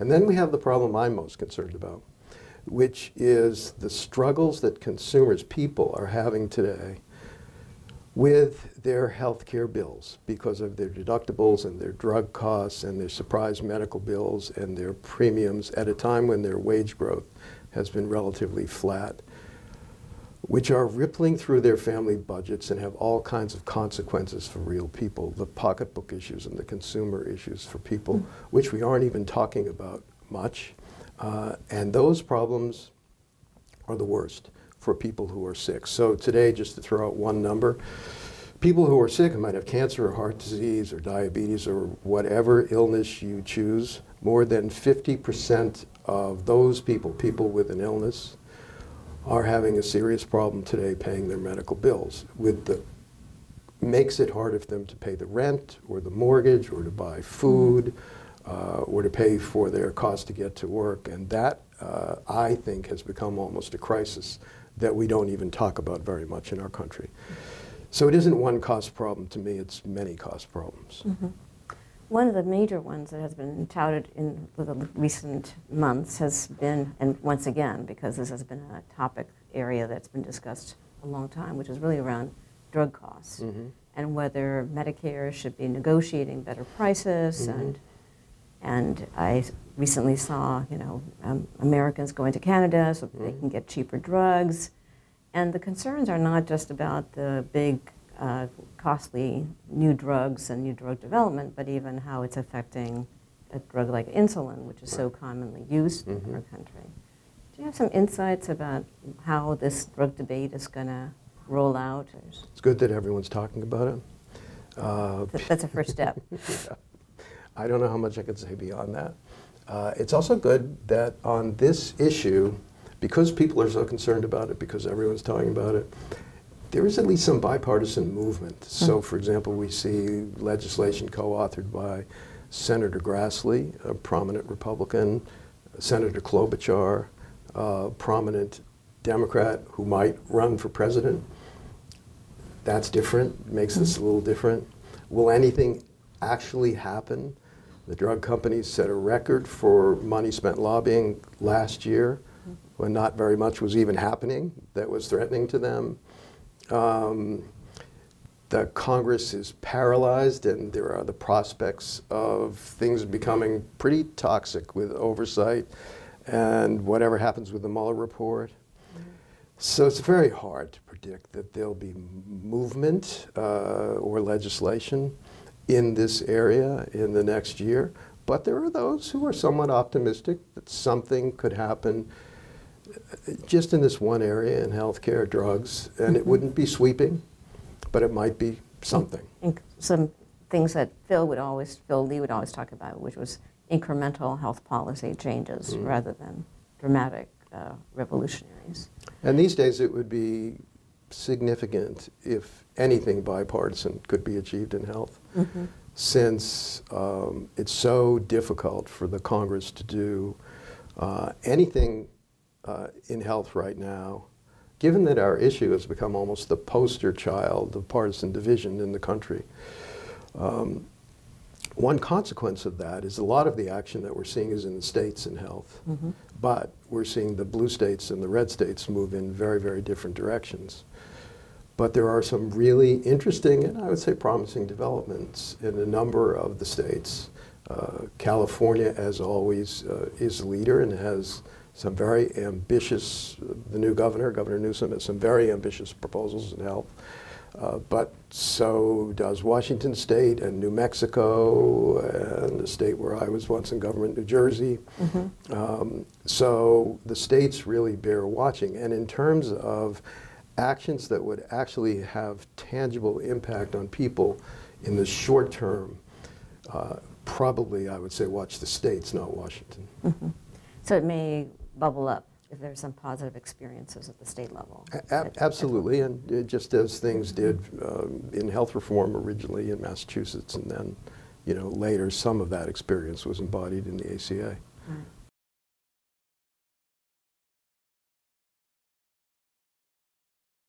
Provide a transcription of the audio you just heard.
And then we have the problem I'm most concerned about, which is the struggles that consumers, people, are having today with their health care bills because of their deductibles and their drug costs and their surprise medical bills and their premiums at a time when their wage growth has been relatively flat, which are rippling through their family budgets and have all kinds of consequences for real people. The pocketbook issues and the consumer issues for people, which we aren't even talking about much. Uh, and those problems are the worst for people who are sick. So today, just to throw out one number, people who are sick and might have cancer or heart disease or diabetes or whatever illness you choose, more than 50% of those people, people with an illness, are having a serious problem today paying their medical bills with the makes it harder for them to pay the rent or the mortgage or to buy food uh, or to pay for their cost to get to work. And that, uh, I think, has become almost a crisis that we don't even talk about very much in our country. So it isn't one cost problem to me, it's many cost problems. Mm-hmm. One of the major ones that has been touted in the recent months has been, and once again, because this has been a topic area that's been discussed a long time, which is really around drug costs Mm-hmm. and whether Medicare should be negotiating better prices Mhm. and and I recently saw, you know, um, Americans going to Canada so that they can get cheaper drugs. And the concerns are not just about the big, uh, costly new drugs and new drug development, but even how it's affecting a drug like insulin, which is so commonly used in Mhm. our country. Do you have some insights about how this drug debate is going to roll out? It's good that everyone's talking about it. Uh, That's a first step. yeah. I don't know how much I could say beyond that. Uh, it's also good that on this issue, because people are so concerned about it, because everyone's talking about it, there is at least some bipartisan movement. Hmm. So, for example, we see legislation co authored by Senator Grassley, a prominent Republican, Senator Klobuchar, a prominent Democrat who might run for president. That's different, makes this hmm. a little different. Will anything actually happen? The drug companies set a record for money spent lobbying last year hmm. when not very much was even happening that was threatening to them. Um, the Congress is paralyzed, and there are the prospects of things becoming pretty toxic with oversight and whatever happens with the Mueller report. So it's very hard to predict that there'll be movement uh, or legislation in this area in the next year. But there are those who are somewhat optimistic that something could happen just in this one area in healthcare, drugs, and it wouldn't be sweeping, but it might be something. inc- some things that Phil would always, Phil Lee would always talk about, which was incremental health policy changes Mm. rather than dramatic uh, revolutionaries. And these days, it would be significant if anything bipartisan could be achieved in health, since um, it's so difficult for the Congress to do uh, anything uh, in health right now. Given that our issue has become almost the poster child of partisan division in the country, um, one consequence of that is a lot of the action that we're seeing is in the states in health. But we're seeing the blue states and the red states move in very, very different directions. But there are some really interesting and I would say promising developments in a number of the states. Uh, California, as always, uh, is leader and has some very ambitious, the new governor, Governor Newsom, has some very ambitious proposals in health. Uh, but so does Washington State and New Mexico and the state where I was once in government, New Jersey. Um, so the states really bear watching. And in terms of actions that would actually have tangible impact on people in the short term, uh, probably I would say watch the states, not Washington. So it may bubble up if there's some positive experiences at the state level. Absolutely, and uh, just as things did um, in health reform originally in Massachusetts, and then, you know, later, some of that experience was embodied in the ACA.